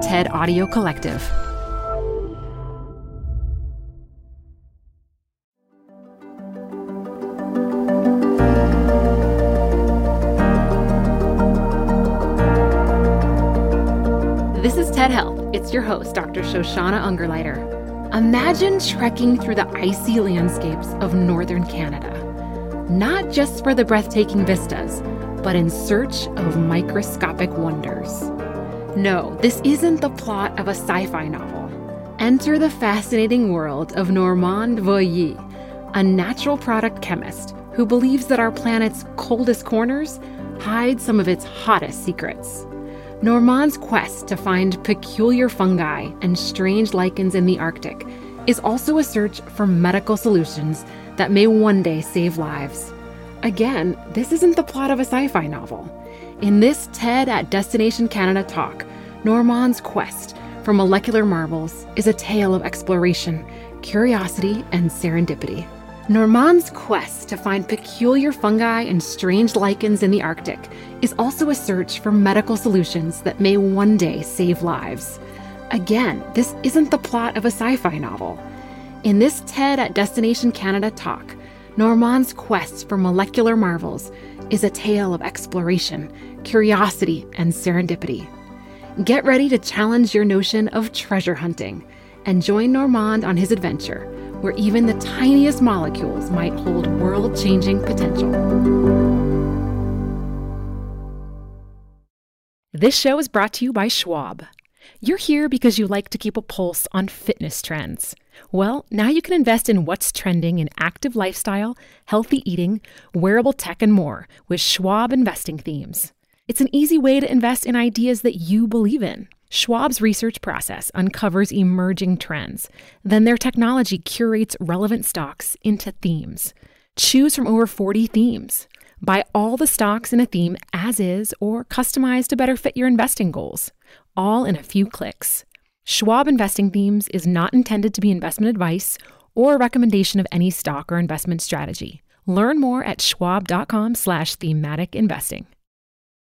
TED Audio Collective. This is TED Health. It's your host, Dr. Shoshana Ungerleider. Imagine trekking through the icy landscapes of northern Canada, not just for the breathtaking vistas, but in search of microscopic wonders. No, this isn't the plot of a sci fi novel. Enter the fascinating world of Normand Voyer, a natural product chemist who believes that our planet's coldest corners hide some of its hottest secrets. Normand's quest to find peculiar fungi and strange lichens in the Arctic is also a search for medical solutions that may one day save lives. Again, this isn't the plot of a sci fi novel. In this TED at Destination Canada talk, Normand's quest for molecular marvels is a tale of exploration, curiosity, and serendipity. Normand's quest to find peculiar fungi and strange lichens in the Arctic is also a search for medical solutions that may one day save lives. Again, this isn't the plot of a sci fi novel. In this TED at Destination Canada talk, Normand's quest for molecular marvels is a tale of exploration, curiosity, and serendipity. Get ready to challenge your notion of treasure hunting and join Normand on his adventure where even the tiniest molecules might hold world changing potential. This show is brought to you by Schwab. You're here because you like to keep a pulse on fitness trends. Well, now you can invest in what's trending in active lifestyle, healthy eating, wearable tech, and more with Schwab investing themes. It's an easy way to invest in ideas that you believe in. Schwab's research process uncovers emerging trends. Then their technology curates relevant stocks into themes. Choose from over 40 themes. Buy all the stocks in a theme as is or customize to better fit your investing goals, all in a few clicks. Schwab Investing Themes is not intended to be investment advice or a recommendation of any stock or investment strategy. Learn more at schwab.com slash thematic investing.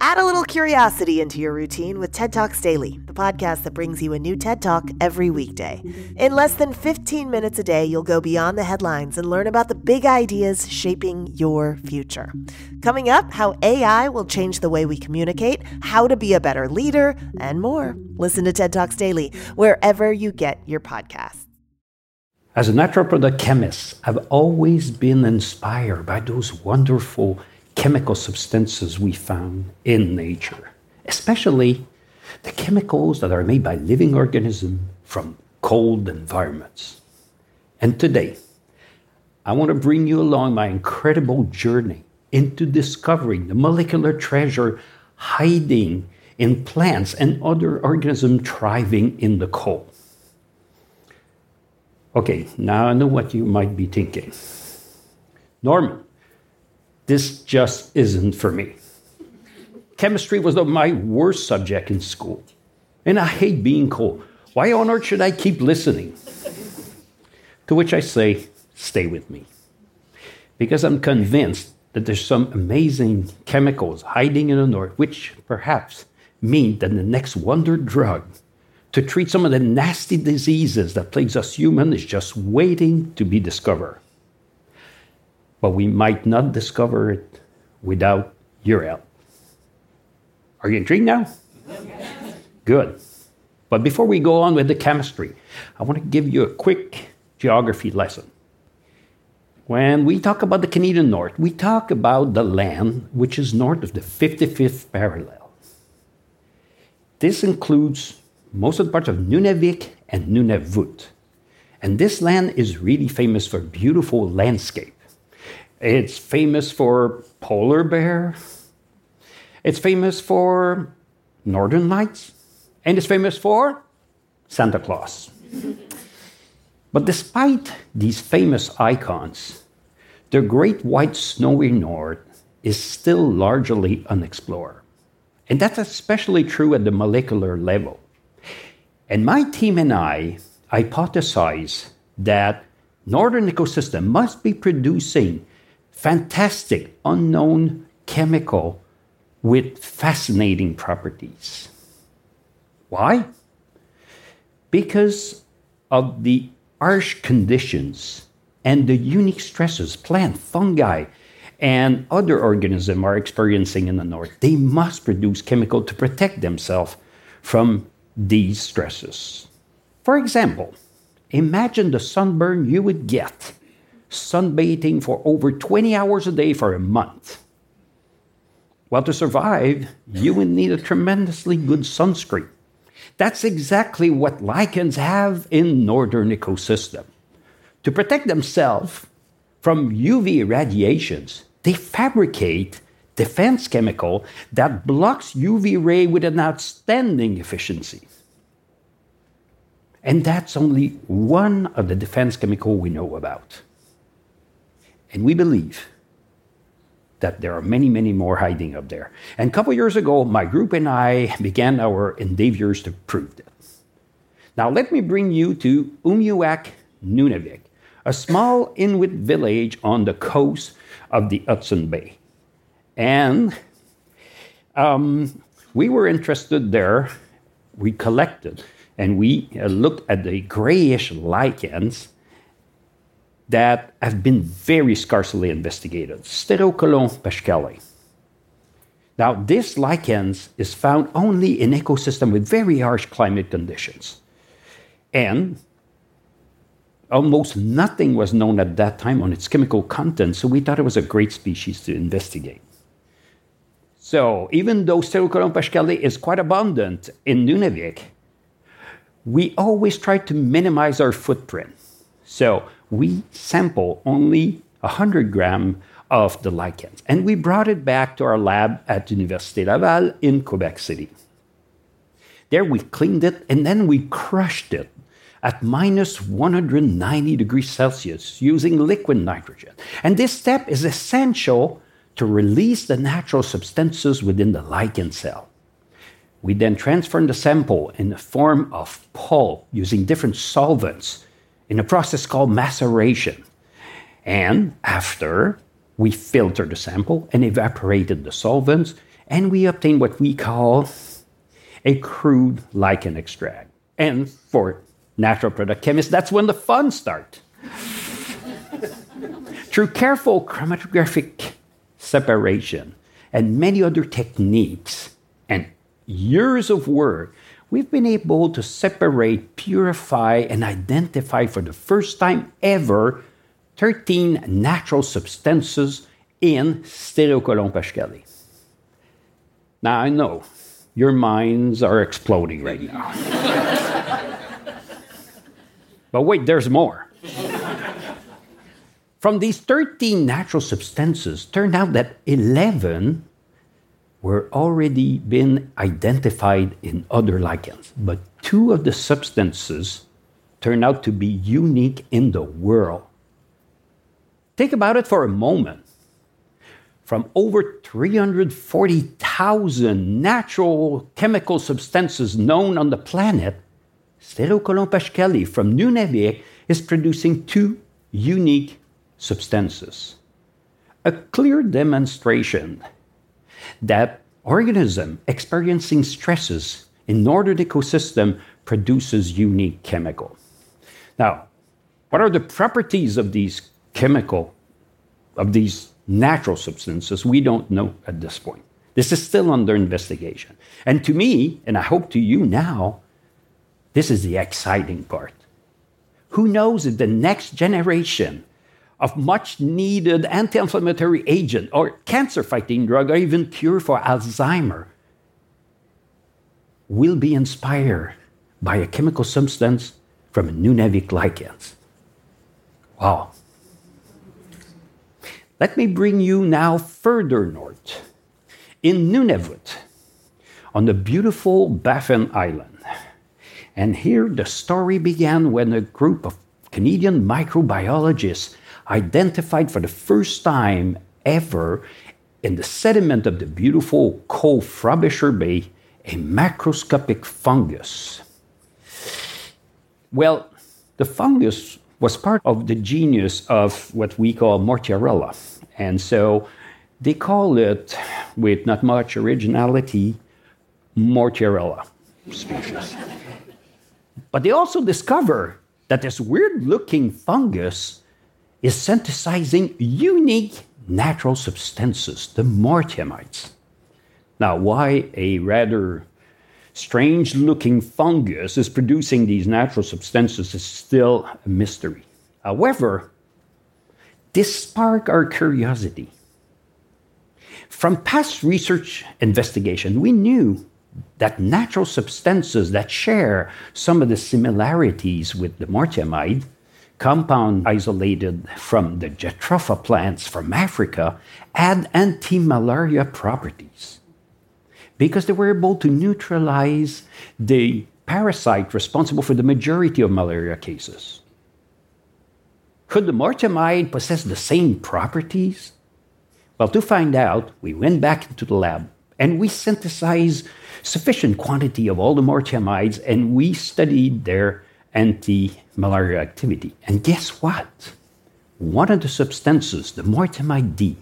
Add a little curiosity into your routine with TED Talks Daily, the podcast that brings you a new TED Talk every weekday. In less than 15 minutes a day, you'll go beyond the headlines and learn about the big ideas shaping your future. Coming up, how AI will change the way we communicate, how to be a better leader, and more. Listen to TED Talks Daily wherever you get your podcasts. As a natural product chemist, I've always been inspired by those wonderful chemical substances we found in nature, especially the chemicals that are made by living organisms from cold environments. And today, I want to bring you along my incredible journey into discovering the molecular treasure hiding in plants and other organisms thriving in the cold. Okay, now I know what you might be thinking. Normand, this just isn't for me. Chemistry was my worst subject in school, and I hate being cold. Why on earth should I keep listening? To which I say, stay with me. Because I'm convinced that there's some amazing chemicals hiding in the north, which perhaps mean that the next wonder drug to treat some of the nasty diseases that plagues us humans is just waiting to be discovered. But we might not discover it without your help. Are you intrigued now? Good. But before we go on with the chemistry, I want to give you a quick geography lesson. When we talk about the Canadian North, we talk about the land which is north of the 55th parallel. This includes most of the parts of Nunavik and Nunavut. And this land is really famous for beautiful landscape. It's famous for polar bear. It's famous for northern lights. And it's famous for Santa Claus. but despite these famous icons, the great white snowy north is still largely unexplored. And that's especially true at the molecular level. And my team and I hypothesize that northern ecosystem must be producing fantastic unknown chemical with fascinating properties. Why? Because of the harsh conditions and the unique stresses plant, fungi, and other organisms are experiencing in the north. They must produce chemical to protect themselves from these stresses. For example, imagine the sunburn you would get sunbathing for over 20 hours a day for a month. Well, to survive, you would need a tremendously good sunscreen. That's exactly what lichens have in northern ecosystem. To protect themselves from UV radiations, they fabricate defense chemical that blocks UV ray with an outstanding efficiency. And that's only one of the defense chemical we know about. And we believe that there are many, many more hiding up there. And a couple years ago, my group and I began our endeavors to prove that. Now, let me bring you to Umiujaq, Nunavik, a small Inuit village on the coast of the Hudson Bay. And um, we were interested there. We collected and we uh, looked at the grayish lichens that have been very scarcely investigated Stereocaulon paschale. Now, this lichens is found only in ecosystems with very harsh climate conditions. And almost nothing was known at that time on its chemical content, so we thought it was a great species to investigate. So, even though Stereocaulon paschale is quite abundant in Nunavik, we always try to minimize our footprint. So, we sample only 100 gram of the lichens, and we brought it back to our lab at Université Laval in Quebec City. There we cleaned it and then we crushed it at minus 190 degrees Celsius using liquid nitrogen. And this step is essential to release the natural substances within the lichen cell. We then transform the sample in the form of pulp using different solvents in a process called maceration. And after, we filter the sample and evaporated the solvents, and we obtain what we call a crude lichen extract. And for natural product chemists, that's when the fun starts. Through careful chromatographic separation and many other techniques and years of work, we've been able to separate, purify, and identify for the first time ever 13 natural substances in Stereocaulon. Now, I know your minds are exploding right now. but wait, there's more. From these 13 natural substances, turned out that 11 were already been identified in other lichens, but two of the substances turn out to be unique in the world. Think about it for a moment. From over 340,000 natural chemical substances known on the planet, Stereocaulon paschale from Nunavik is producing two unique substances. A clear demonstration that organism experiencing stresses in northern ecosystem produces unique chemical. Now, what are the properties of these chemical, of these natural substances? We don't know at this point. This is still under investigation. And to me, and I hope to you now, this is the exciting part. Who knows if the next generation of much needed anti inflammatory agent or cancer fighting drug or even cure for Alzheimer will be inspired by a chemical substance from Nunavik lichens. Wow. Let me bring you now further north. In Nunavut, on the beautiful Baffin Island. And here the story began when a group of Canadian microbiologists identified for the first time ever in the sediment of the beautiful Cove Frobisher Bay a macroscopic fungus. Well, the fungus was part of the genus of what we call Mortierella. And so they call it, with not much originality, Mortierella species. but they also discover that this weird looking fungus is synthesizing unique natural substances, the mortiamides. Now, why a rather strange looking fungus is producing these natural substances is still a mystery. However, this sparked our curiosity. From past research investigation, we knew that natural substances that share some of the similarities with the mortiamide compound isolated from the Jatropha plants from Africa had anti-malaria properties because they were able to neutralize the parasite responsible for the majority of malaria cases. Could the mortiamide possess the same properties? Well, to find out, we went back into the lab and we synthesized sufficient quantity of all the mortiamides and we studied their anti-malaria activity. And guess what? One of the substances, the mortiamide D,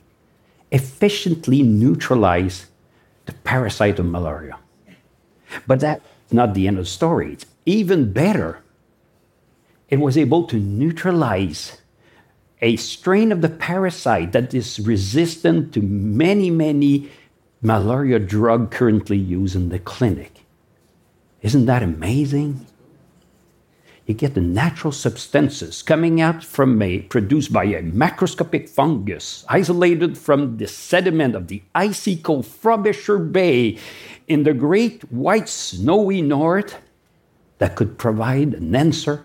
efficiently neutralized the parasite of malaria. But that's not the end of the story. It's even better. It was able to neutralize a strain of the parasite that is resistant to many, many malaria drug currently used in the clinic. Isn't that amazing? You get the natural substances coming out from a produced by a macroscopic fungus isolated from the sediment of the icy cold Frobisher Bay in the great white snowy north that could provide an answer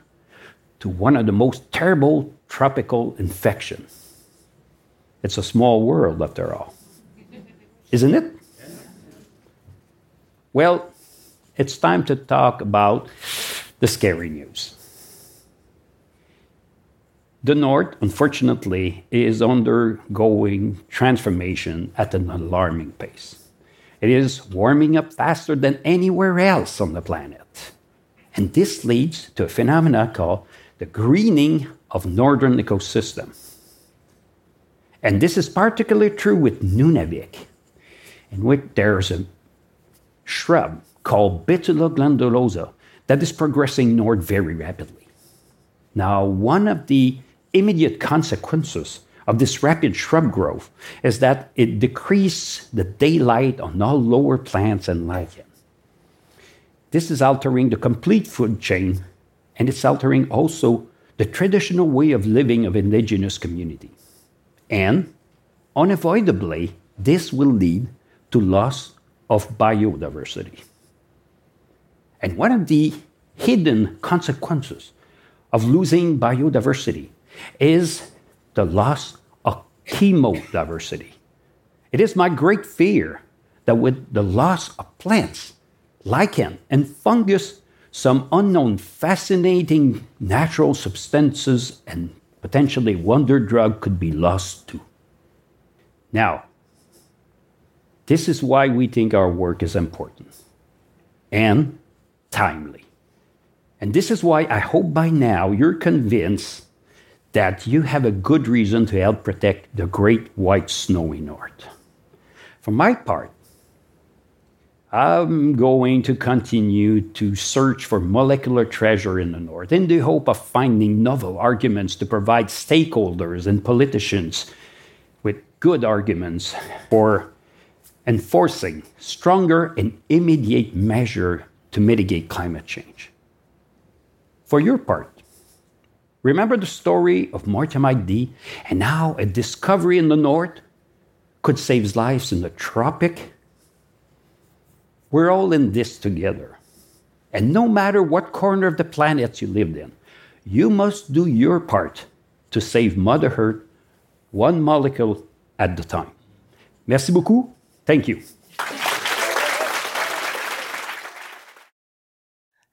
to one of the most terrible tropical infections. It's a small world, after all. Isn't it? Well, it's time to talk about the scary news. The North, unfortunately, is undergoing transformation at an alarming pace. It is warming up faster than anywhere else on the planet. And this leads to a phenomenon called the greening of northern ecosystem. And this is particularly true with Nunavik, in which there's a shrub called Betula glandulosa that is progressing north very rapidly. Now, one of the immediate consequences of this rapid shrub growth is that it decreases the daylight on all lower plants and lichen. This is altering the complete food chain, and it's altering also the traditional way of living of indigenous communities. And unavoidably, this will lead to loss of biodiversity. And one of the hidden consequences of losing biodiversity is the loss of chemodiversity. It is my great fear that with the loss of plants, lichen, and fungus, some unknown fascinating natural substances and potentially wonder drug could be lost too. Now, this is why we think our work is important and timely. And this is why I hope by now you're convinced that you have a good reason to help protect the great white snowy north. For my part, I'm going to continue to search for molecular treasure in the North in the hope of finding novel arguments to provide stakeholders and politicians with good arguments for enforcing stronger and immediate measure to mitigate climate change. For your part, remember the story of Mortiamide D and how a discovery in the North could save lives in the tropic? We're all in this together. And no matter what corner of the planet you lived in, you must do your part to save Mother Earth one molecule at a time. Merci beaucoup. Thank you.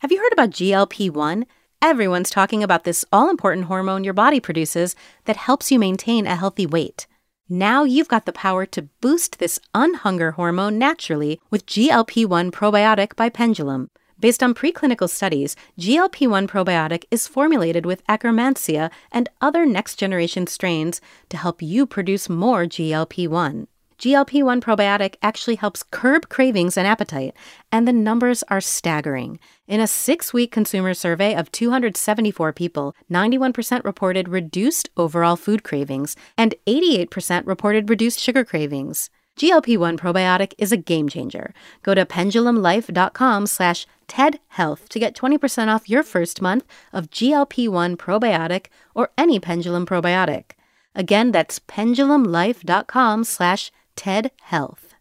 Have you heard about GLP 1? Everyone's talking about this all important hormone your body produces that helps you maintain a healthy weight. Now you've got the power to boost this unhunger hormone naturally with GLP 1 probiotic by Pendulum. Based on preclinical studies, GLP 1 probiotic is formulated with Akkermansia and other next generation strains to help you produce more GLP 1. GLP 1 probiotic actually helps curb cravings and appetite, and the numbers are staggering. In a six week consumer survey of 274 people, 91% reported reduced overall food cravings, and 88% reported reduced sugar cravings. GLP 1 probiotic is a game changer. Go to pendulumlife.com slash TEDHealth to get 20% off your first month of GLP 1 probiotic or any Pendulum probiotic. Again, that's pendulumlife.com slash TEDHealth.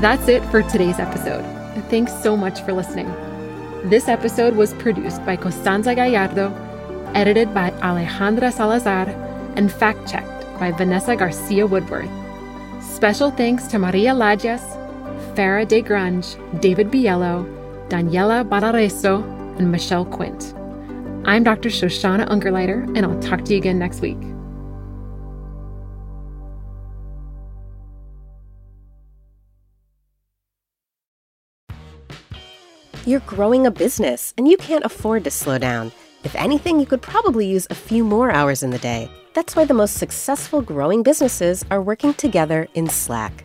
That's it for today's episode. Thanks so much for listening. This episode was produced by Costanza Gallardo, edited by Alejandra Salazar, and fact checked by Vanessa Garcia Woodworth. Special thanks to Maria Lajas, Farah De Grange, David Biello, Daniela Balarezo, and Michelle Quint. I'm Dr. Shoshana Ungerleider, and I'll talk to you again next week. You're growing a business and you can't afford to slow down. If anything, you could probably use a few more hours in the day. That's why the most successful growing businesses are working together in Slack.